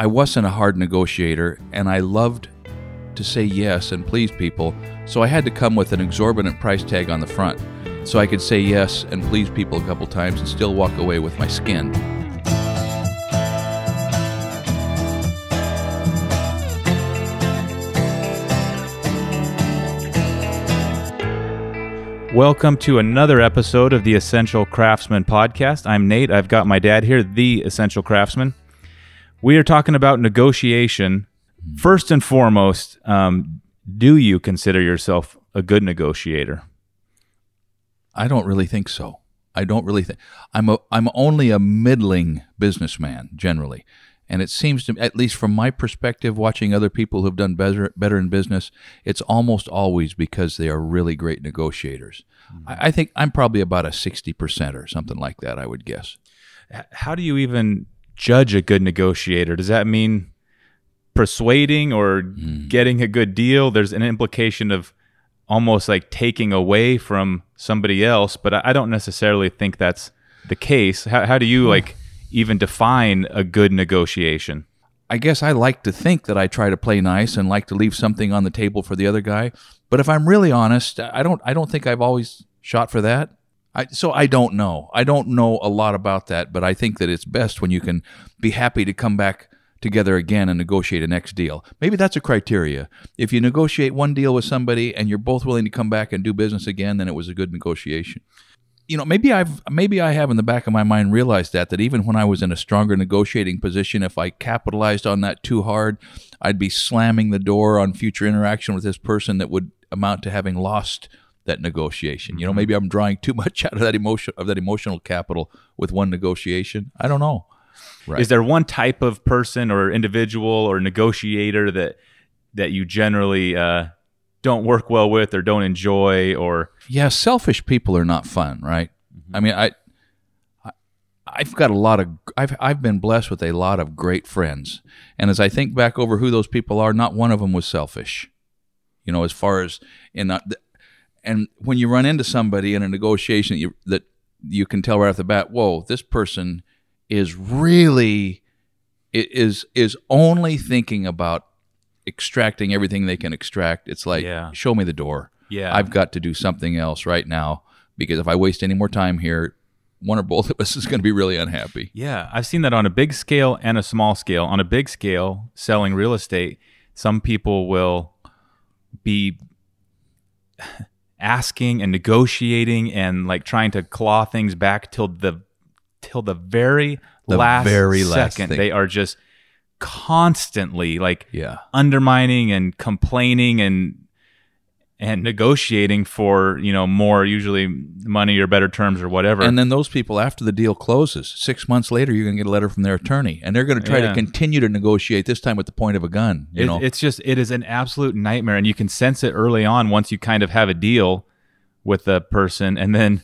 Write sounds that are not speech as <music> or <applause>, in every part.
I wasn't a hard negotiator, and I loved to say yes and please people, so I had to come with an exorbitant price tag on the front so I could say yes and please people a couple times and still walk away with my skin. Welcome to another episode of the Essential Craftsman podcast. I'm Nate. I've got my dad here, the Essential Craftsman. We are talking about negotiation. First and foremost, um, do you consider yourself a good negotiator? I don't really think so. I don't really think I'm a I'm only a middling businessman generally. And it seems to at least from my perspective watching other people who've done better better in business, it's almost always because they are really great negotiators. I, I think I'm probably about a sixty percent or something like that, I would guess. How do you even judge a good negotiator? Does that mean persuading or hmm. getting a good deal? There's an implication of almost like taking away from somebody else, but I I don't necessarily think that's the case. How, how do you hmm. like even define a good negotiation? I guess I like to think that I try to play nice and like to leave something on the table for the other guy. But if I'm really honest, I don't I don't think I've always shot for that. I, so I don't know. I don't know a lot about that, but I think that it's best when you can be happy to come back together again and negotiate a next deal. Maybe that's a criteria. If you negotiate one deal with somebody and you're both willing to come back and do business again, then it was a good negotiation you know maybe i've maybe i have in the back of my mind realized that that even when i was in a stronger negotiating position if i capitalized on that too hard i'd be slamming the door on future interaction with this person that would amount to having lost that negotiation. You know maybe i'm drawing too much <laughs> out of that emotion of that emotional capital with one negotiation. I don't know. Right. Is there one type of person or individual or negotiator that that you generally uh, don't work well with or don't enjoy or? Yeah selfish people are not fun right? I mean I, I i've got a lot of i've i've been blessed with a lot of great friends. And as i think back over who those people are not one of them was selfish. You know as far as in that and when you run into somebody in a negotiation that you, that you can tell right off the bat whoa this person is really is is only thinking about extracting everything they can extract it's like Yeah. show me the door Yeah. I've got to do something else right now because if I waste any more time here, one or both of us <laughs> is going to be really unhappy. Yeah, I've seen that on a big scale and a small scale. On a big scale, selling real estate, some people will be asking and negotiating and like trying to claw things back till the till the very The last very last second. thing. They are just constantly like Yeah. undermining and complaining and and negotiating for you know more usually money or better terms or whatever And then those people, after the deal closes, six months later, you're going to get a letter from their attorney, and they're going to try Yeah. to continue to negotiate. This time with the point of a gun. You It- know, it's just it is an absolute nightmare, and you can sense it early on once you kind of have a deal with the person, and then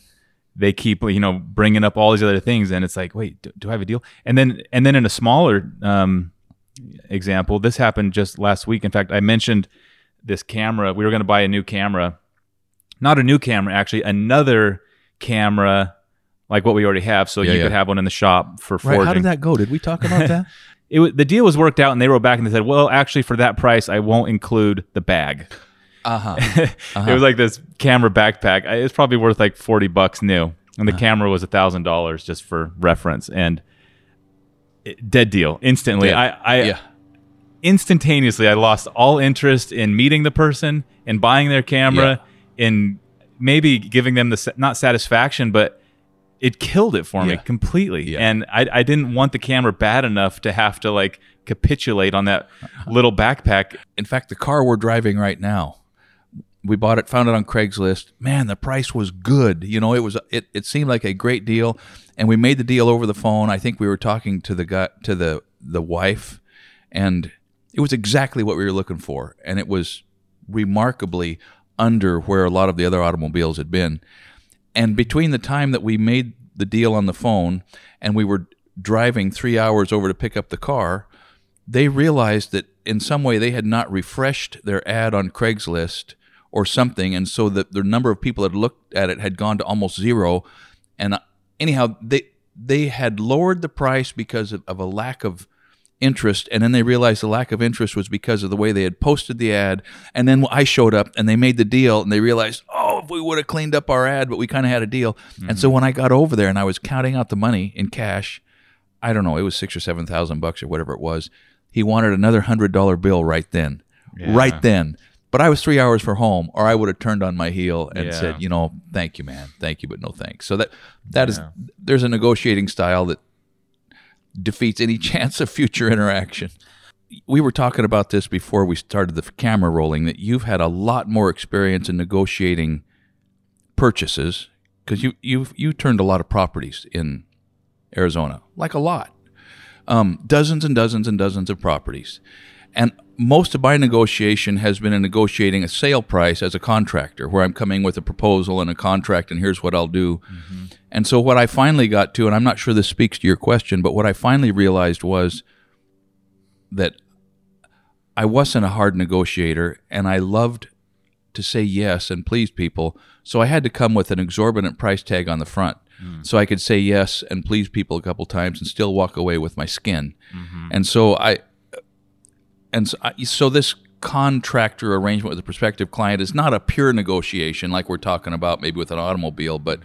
they keep you know bringing up all these other things, and it's like, wait, do, do I have a deal? And then and then in a smaller um, example, this happened just last week. In fact, I mentioned this camera. We were going to buy a new camera, not a new camera, actually, another camera like what we already have, so Yeah, you yeah. could have one in the shop for forging right? How did that go? Did we talk about that? <laughs> it was, the deal was worked out and they wrote back and they said, well, actually for that price, I won't include the bag. uh huh. <laughs> It was like this camera backpack. It's probably worth like 40 bucks new. And the camera was a thousand dollars just for reference and it, dead deal instantly. I, I yeah. Instantaneously, I lost all interest in meeting the person and buying their camera in maybe giving them the, not satisfaction, but it killed it for me completely. Yeah. And I, I didn't want the camera bad enough to have to like capitulate on that <laughs> little backpack. In fact, the car we're driving right now, we bought it, found it on Craigslist. Man, the price was good. You know, it was it, it seemed like a great deal, and we made the deal over the phone. I think we were talking to the guy to the the wife, and it was exactly what we were looking for, and it was remarkably under where a lot of the other automobiles had been. And between the time that we made the deal on the phone and we were driving three hours over to pick up the car, they realized that in some way they had not refreshed their ad on Craigslist or something, and so that the number of people that looked at it had gone to almost zero. And uh, anyhow, they they had lowered the price because of, of a lack of interest and then they realized the lack of interest was because of the way they had posted the ad. And then I showed up and they made the deal and they realized oh if we would have cleaned up our ad but we kind of had a deal. And so mm-hmm. when I got over there and I was counting out the money in cash I don't know it was 6 or 7,000 bucks or whatever it was he wanted another $100 bill right then. Right then. But I was 3 hours for home or I would have turned on my heel and Yeah. said you know thank you man. Thank you but no thanks. So that that is there's a negotiating style that defeats any <laughs> chance of future interaction. We were talking about this before we started the camera rolling that you've had a lot more experience in negotiating purchases because you you you turned a lot of properties in Arizona, like a lot, um, dozens and dozens and dozens of properties, and most of my negotiation has been in negotiating a sale price as a contractor, where I'm coming with a proposal and a contract, and here's what I'll do. Mm-hmm. And so, what I finally got to, and I'm not sure this speaks to your question, but what I finally realized was that I wasn't a hard negotiator, and I loved to say yes and please people. So I had to come with an exorbitant price tag on the front, mm. so I could say yes and please people a couple times and still walk away with my skin. Mm-hmm. And so I, and so, so this contractor arrangement with a prospective client is not a pure negotiation like we're talking about maybe with an automobile, but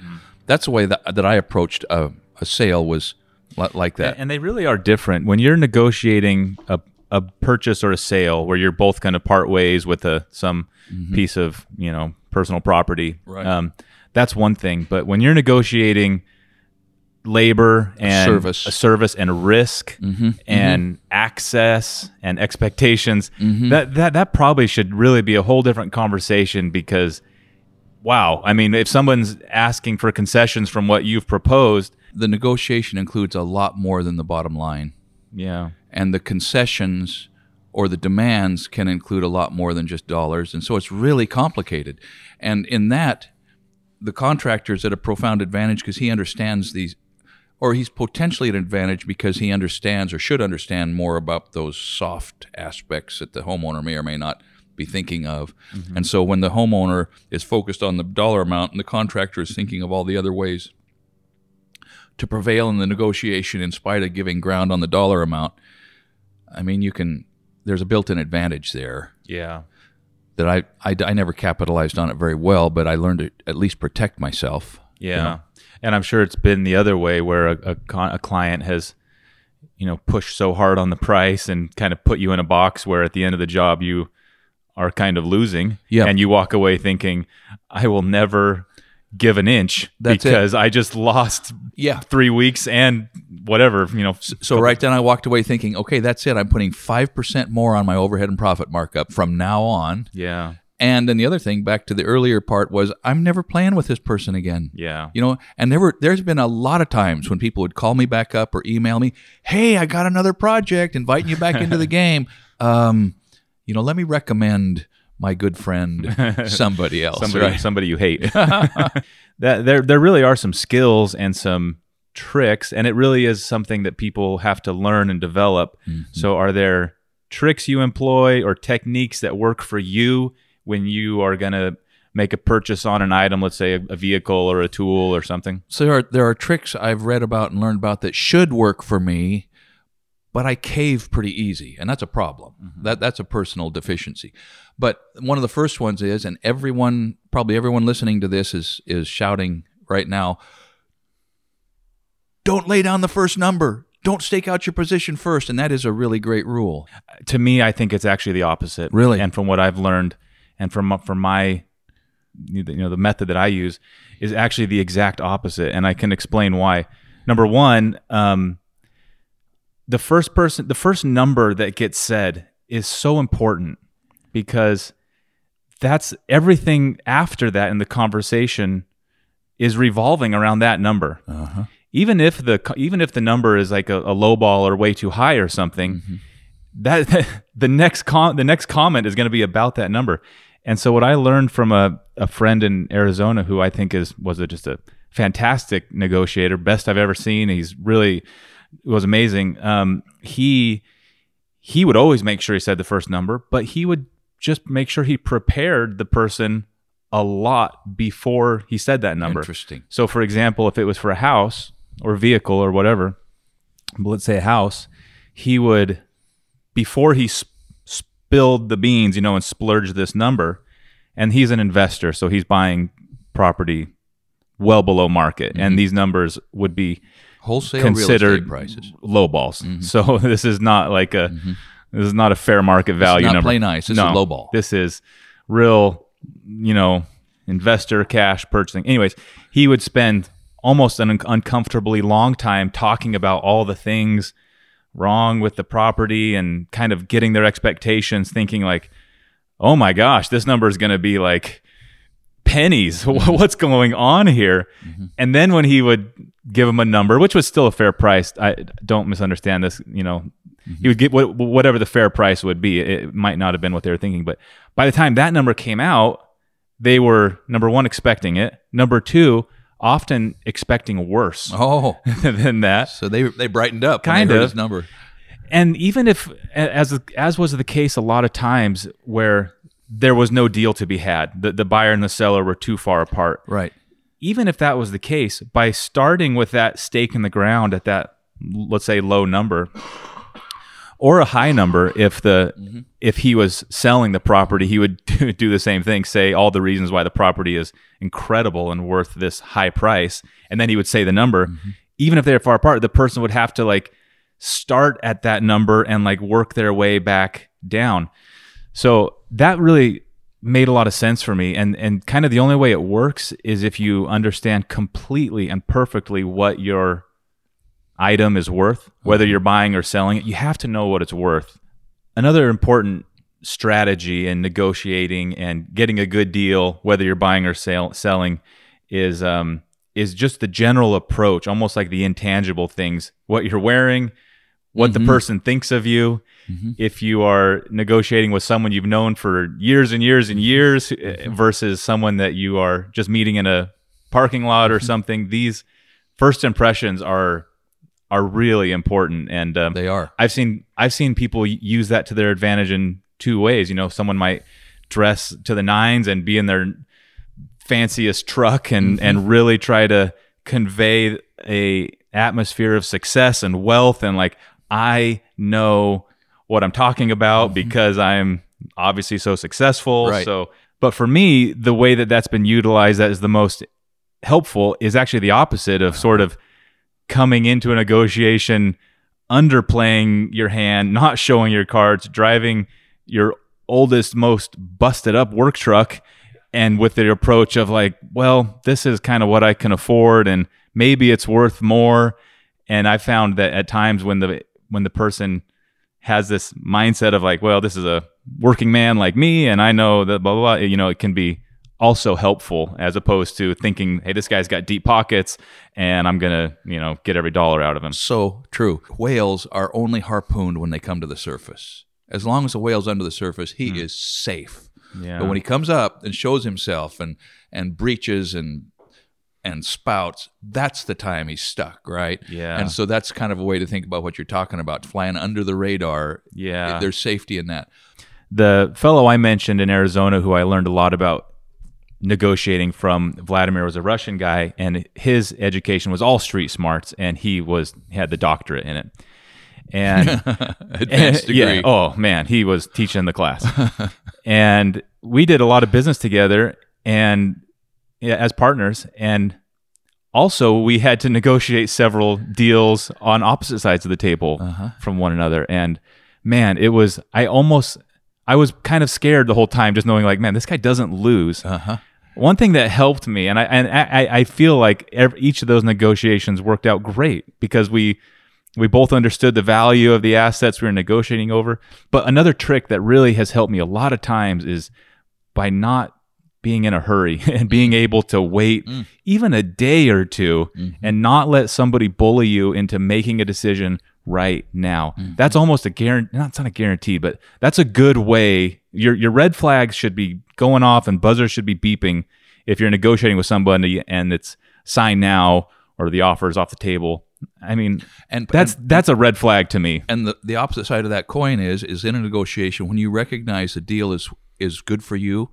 that's the way that, that I approached a, a sale was li- like that. And they really are different. When you're negotiating a, a purchase or a sale where you're both kind of part ways with a some piece of, you know, personal property. Right. Um, that's one thing. But when you're negotiating labor and service. a service and risk mm-hmm, mm-hmm. and access and expectations, mm-hmm. that, that that probably should really be a whole different conversation because wow. I mean, if someone's asking for concessions from what you've proposed, the negotiation includes a lot more than the bottom line. yeah. and the concessions or the demands can include a lot more than just dollars and so it's really complicated and in that the contractor is at a profound advantage because he understands these or he's potentially at an advantage because he understands or should understand more about those soft aspects that the homeowner may or may not be thinking of mm-hmm. and so when the homeowner is focused on the dollar amount and the contractor is thinking of all the other ways to prevail in the negotiation in spite of giving ground on the dollar amount I mean, you can. There's a built-in advantage there Yeah. that I, I, I never capitalized on it very well, but I learned to at least protect myself. Yeah. And I'm sure it's been the other way where a, a, con- a client has, you know, pushed so hard on the price and kind of put you in a box where at the end of the job you are kind of losing. Yeah. And you walk away thinking, I will never give an inch That's it. because I just lost Yeah. three weeks and whatever, you know. So right then, I walked away thinking, okay, that's it. I'm putting five percent more on my overhead and profit markup from now on. Yeah. And then the other thing, back to the earlier part, was I'm never playing with this person again. Yeah. You know, and there were there's been a lot of times when people would call me back up or email me, "Hey, I got another project, inviting you back into the <laughs> game. Um, you know, let me recommend my good friend <laughs> somebody else." somebody right? somebody you hate. <laughs> that there there really are some skills and some tricks and it really is something that people have to learn and develop. Mm-hmm. So are there tricks you employ or techniques that work for you when you are going to make a purchase on an item, let's say a, a vehicle or a tool or something? So there are there are tricks I've read about and learned about that should work for me, but I cave pretty easy, and that's a problem. Mm-hmm. That that's a personal deficiency. But one of the first ones is, and everyone, probably everyone listening to this is is shouting right now. Don't lay down the first number. Don't stake out your position first, and that is a really great rule. to me, I think it's actually the opposite. Really? and from what I've learned, and from from my you know the method that I use is actually the exact opposite, and I can explain why. Number one, um, the first person, the first number that gets said is so important because that's everything after that in the conversation is revolving around that number Uh-huh. even if the even if the number is like a, a low ball or way too high or something, that <laughs> the next com- the next comment is going to be about that number. And so what I learned from a, a friend in Arizona who I think is was a, just a fantastic negotiator, best I've ever seen. He's really was amazing. Um, he he would always make sure he said the first number, but he would just make sure he prepared the person a lot before he said that number. Interesting. So, for example, if it was for a house or vehicle or whatever, let's say a house, he would before he spilled the beans, you know, and splurged this number. And he's an investor, so he's buying property well below market, Mm-hmm. and these numbers would be Wholesale real considered estate prices. low balls. So <laughs> this is not like a this is not a fair market value not number. play nice. This is low ball. This is real, you know, investor cash purchasing. Anyways, he would spend almost an un- uncomfortably long time talking about all the things wrong with the property and kind of getting their expectations, thinking like, "Oh my gosh, this number is going to be like." pennies. <laughs> What's going on here? Mm-hmm. And then when he would give him a number which was still a fair price i don't misunderstand this you know. Mm-hmm. He would get what, whatever the fair price would be. It might not have been what they were thinking but by the time that number came out they were number one expecting it. Number two often expecting worse Oh, <laughs> than that so they they brightened up. when Kind heard of. his number. and even if as as was the case a lot of times where there was no deal to be had the, the buyer and the seller were too far apart Right. even if that was the case by starting with that stake in the ground at that let's say low number or a high number if the mm-hmm. if he was selling the property he would <laughs> do, the same thing say all the reasons why the property is incredible and worth this high price. And then he would say the number. Mm-hmm. Even if they're far apart the person would have to like start at that number and like work their way back down. So that really made a lot of sense for me. And and kind of the only way it works is if you understand completely and perfectly what your item is worth whether mm-hmm. you're buying or selling it you have to know what it's worth. Another important strategy in negotiating and getting a good deal whether you're buying or sell, selling is um is just the general approach almost like the intangible things what you're wearing what the mm-hmm. person thinks of you. Mm-hmm. If you are negotiating with someone you've known for years and years and years uh, versus someone that you are just meeting in a parking lot or something these first impressions are are really important and um, They are. I've seen I've seen people use that to their advantage in two ways. You know, someone might dress to the nines and be in their fanciest truck and and really try to convey a atmosphere of success and wealth and like I know what I'm talking about because I'm obviously so successful. Right. So, but for me, the way that that's been utilized that is the most helpful is actually the opposite of sort of coming into a negotiation underplaying your hand, not showing your cards, driving your oldest, most busted up work truck, and with the approach of like, well, this is kind of what I can afford, and maybe it's worth more. And I found that at times when the when the person has this mindset of like, well, this is a working man like me, and I know that blah blah blah, you know, it can be also helpful as opposed to thinking, hey, this guy's got deep pockets, and I'm gonna, you know, get every dollar out of him. So true. Whales are only harpooned when they come to the surface. As long as the whale's under the surface, he hmm. is safe. Yeah. But when he comes up and shows himself and and breaches and and spouts, that's the time he's stuck, right? Yeah. And so that's kind of a way to think about what you're talking about, flying under the radar. Yeah. There's safety in that. the fellow I mentioned in Arizona, who I learned a lot about negotiating from, Vladimir was a Russian guy, and his education was all street smarts, and he was had the doctorate in it. And <laughs> Advanced degree. yeah, oh man, he was teaching the class, and we did a lot of business together, and yeah, as partners, and also we had to negotiate several deals on opposite sides of the table Uh-huh. from one another, and man, it was I almost I was kind of scared the whole time, just knowing like, man, this guy doesn't lose. Uh-huh. One thing that helped me, and I and I, I feel like every, each of those negotiations worked out great because we we both understood the value of the assets we were negotiating over. But another trick that really has helped me a lot of times is by not being in a hurry <laughs> and being able to wait mm. even a day or 2 mm-hmm. and not let somebody bully you into making a decision right now. Mm-hmm. That's almost a guarantee. Not, it's not a guarantee, but that's a good way. Your your red flags should be going off and buzzers should be beeping if you're negotiating with somebody and it's sign now or the offer is off the table. I mean, And that's that's a red flag to me. and the, the opposite side of that coin is is in a negotiation when you recognize the deal is is good for you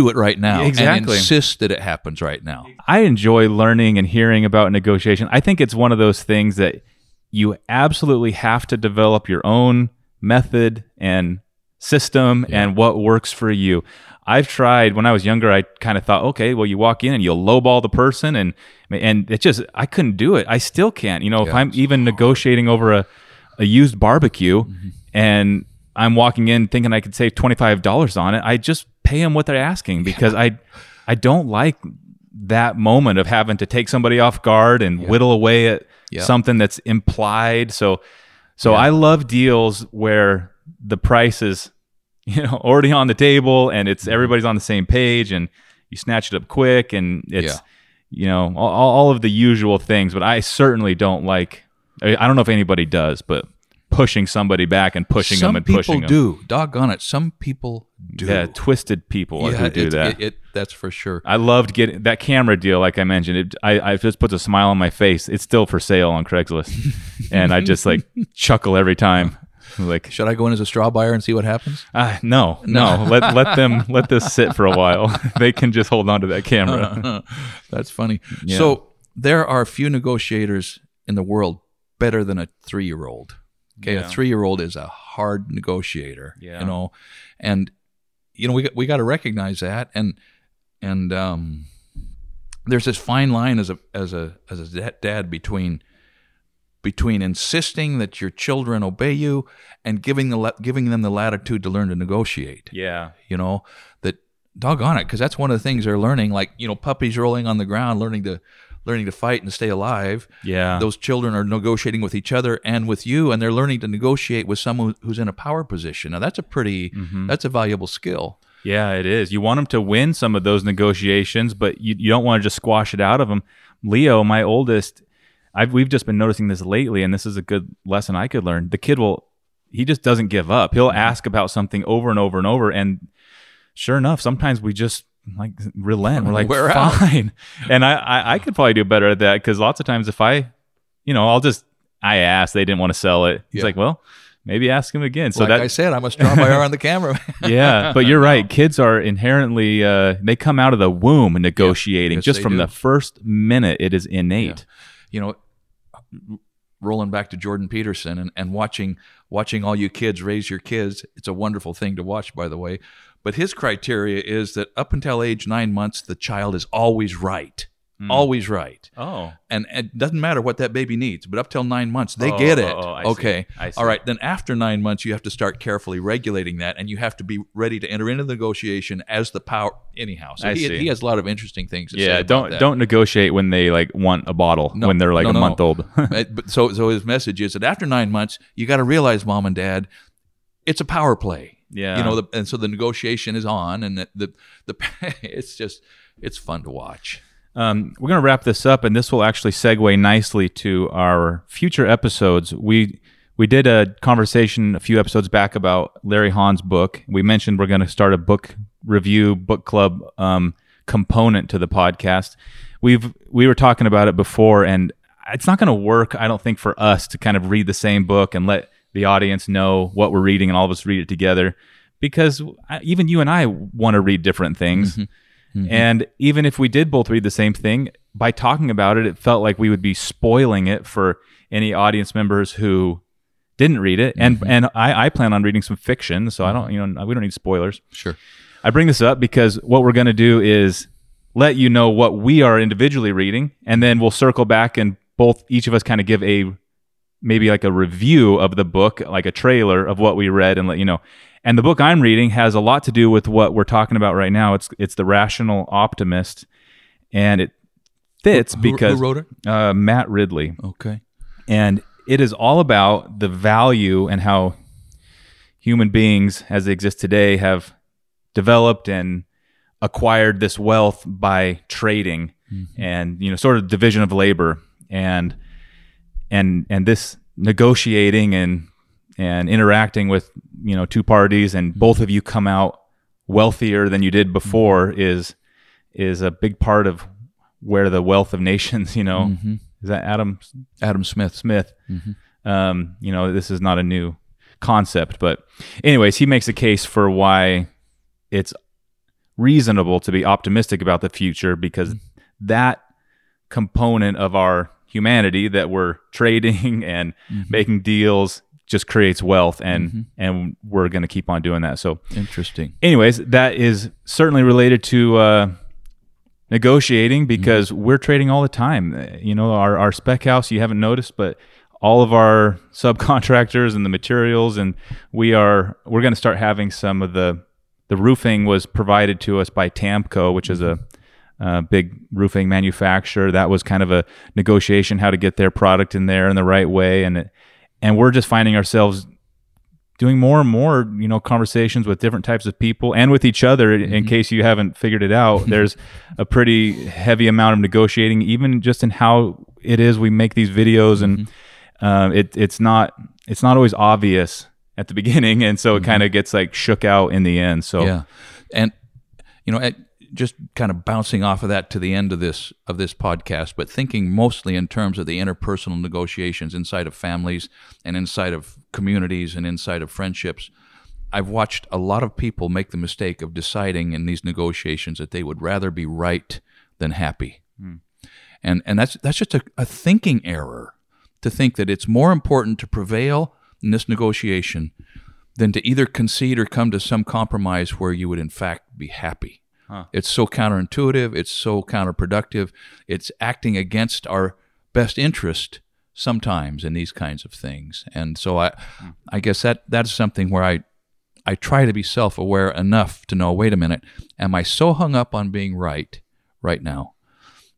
do it right now and Exactly. insist that it happens right now I enjoy learning and hearing about negotiation. I think it's one of those things that you absolutely have to develop your own method and system and what works for you. I've tried when I was younger. I kind of thought, okay, well, you walk in and you'll lowball the person, and and it just I couldn't do it. I still can't. You know, if I'm even negotiating over a a used barbecue, mm-hmm. and I'm walking in thinking I could save twenty five dollars on it, I just pay them what they're asking because I I don't like that moment of having to take somebody off guard and whittle away at Yeah. something that's implied. So so I love deals where the price is <laughs> you know already on the table and it's mm-hmm. everybody's on the same page and you snatch it up quick and it's Yeah. you know all, all of the usual things but i certainly don't like i don't know if anybody does but pushing somebody back and pushing some them and pushing them people do. Doggone it, some people do. yeah twisted people who do it, that It, it, that's for sure. I loved getting that camera deal, like I mentioned. It, I, I just puts a smile on my face. It's still for sale on Craigslist, <laughs> and I just like chuckle every time. Like, Should I go in as a straw buyer and see what happens? ah, no, no, let let them let this sit for a while. <laughs> <laughs> they can just hold on to that camera. <laughs> That's funny. Yeah. So there are few negotiators in the world better than a three-year-old. Okay, Yeah. a three-year-old is a hard negotiator. Yeah. you know, and you know we got, we got to recognize that, and and um, there's this fine line as a as a as a dad between between insisting that your children obey you and giving the la- giving them the latitude to learn to negotiate Yeah, you know that doggone it because that's one of the things they're learning like you know puppies rolling on the ground learning to learning to fight and stay alive yeah, those children are negotiating with each other and with you and they're learning to negotiate with someone who's in a power position now that's a pretty Mm-hmm. that's a valuable skill yeah. It is. You want them to win some of those negotiations, but you, you don't want to just squash it out of them. Leo, my oldest, I've we've just been noticing this lately, and this is a good lesson I could learn. The kid will, he just doesn't give up. He'll ask about something over and over and over, and sure enough, sometimes we just like relent. We're like, <laughs> We're out. fine. <laughs> And I, I, I could probably do better at that because lots of times if I, you know, I'll just I asked, they didn't want to sell it. He's Yeah. like, well, maybe ask him again. So like that i said I must draw straw buyer on the camera <laughs> yeah, but you're right. Kids are inherently uh, they come out of the womb negotiating Yes, just from do. the first minute. It is innate. you know rolling back to jordan peterson and, and watching watching all you kids raise your kids. It's a wonderful thing to watch by the way. But his criteria is that up until age nine months the child is always right Hmm. always right Oh, and it doesn't matter what that baby needs but up till nine months they Oh, get oh, it oh, I see. okay I see. all right then after nine months you have to start carefully regulating that and you have to be ready to enter into the negotiation as the power anyhow so I he, see. he has a lot of interesting things to say yeah. Don't that. don't negotiate when they like want a bottle No, when they're like no, a no, month no. old. <laughs> But so so his message is that after nine months, you got to realize, mom and dad, it's a power play. Yeah. you know, the, and so the negotiation is on, and the the, the <laughs> it's just it's fun to watch. Um, we're going to wrap this up, and this will actually segue nicely to our future episodes. We we did a conversation a few episodes back about Larry Haun's book. We mentioned we're going to start a book review, book club um, component to the podcast. We've we were talking about it before, and it's not going to work. I don't think for us to kind of read the same book and let the audience know what we're reading, and all of us read it together, because even you and I want to read different things. Mm-hmm. And even if we did both read the same thing, by talking about it, it felt like we would be spoiling it for any audience members who didn't read it. And mm-hmm. and I, I plan on reading some fiction, so I mm-hmm. don't you know we don't need spoilers. Sure. I bring this up because what we're going to do is let you know what we are individually reading, and then we'll circle back and both each of us kind of give a maybe like a review of the book, like a trailer of what we read, and let you know. And the book I'm reading has a lot to do with what we're talking about right now. It's it's the Rational Optimist, and it fits Who- who because wrote it? Uh, Matt Ridley Okay. and it is all about the value and how human beings as they exist today have developed and acquired this wealth by trading and you know sort of division of labor and and and this negotiating and and interacting with you know two parties and mm-hmm. both of you come out wealthier than you did before mm-hmm. is is a big part of where the wealth of nations <laughs> you know mm-hmm. is that Adam Adam Smith. Smith. Um, you know, this is not a new concept, but anyways, he makes a case for why it's reasonable to be optimistic about the future because that component of our humanity that we're <laughs> trading and Mm-hmm. making deals just creates wealth and and we're going to keep on doing that. So Interesting. anyways that is certainly related to uh negotiating because we're trading all the time. You know our, our spec house you haven't noticed but all of our <laughs> subcontractors and the materials and we are we're going to start having some of the the roofing was provided to us by TAMKO which is a uh, big roofing manufacturer. That was kind of a negotiation how to get their product in there in the right way. And it, and we're just finding ourselves doing more and more you know conversations with different types of people and with each other in mm-hmm. case you haven't figured it out. <laughs> There's a pretty heavy amount of negotiating even just in how it is we make these videos and mm-hmm. uh, it, it's not it's not always obvious at the <laughs> beginning. And so it mm-hmm. kind of gets like shook out in the end. So Yeah, and you know, at, just kind of bouncing off of that to the end of this of this podcast, but thinking mostly in terms of the interpersonal negotiations inside of families and inside of communities and inside of friendships. I've watched a lot of people make the mistake of deciding in these negotiations that they would rather be right than happy. Hmm. And and that's that's just a, a thinking error to think that it's more important to prevail in this negotiation than to either concede or come to some compromise where you would in fact be happy. It's so counterintuitive, it's so counterproductive, it's acting against our best interest sometimes in these kinds of things. And so I hmm. I guess that that's something where I I try to be self-aware enough to know, wait a minute, am I so hung up on being right right now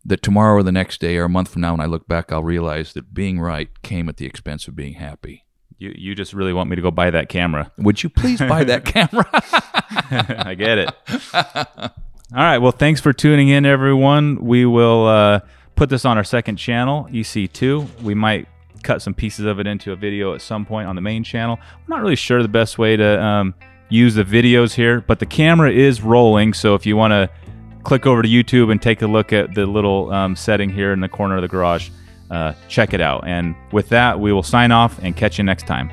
that tomorrow or the next day or a month from now when I look back I'll realize that being right came at the expense of being happy. You, you just really want me to go buy that camera Would you please buy that <laughs> camera? <laughs> I get it. <laughs> All right. Well, thanks for tuning in, everyone. We will uh, put this on our second channel, EC2. We might cut some pieces of it into a video at some point on the main channel. I'm not really sure the best way to um, use the videos here, but the camera is rolling. So if you want to click over to YouTube and take a look at the little um, setting here in the corner of the garage, uh, check it out. And with that, we will sign off and catch you next time.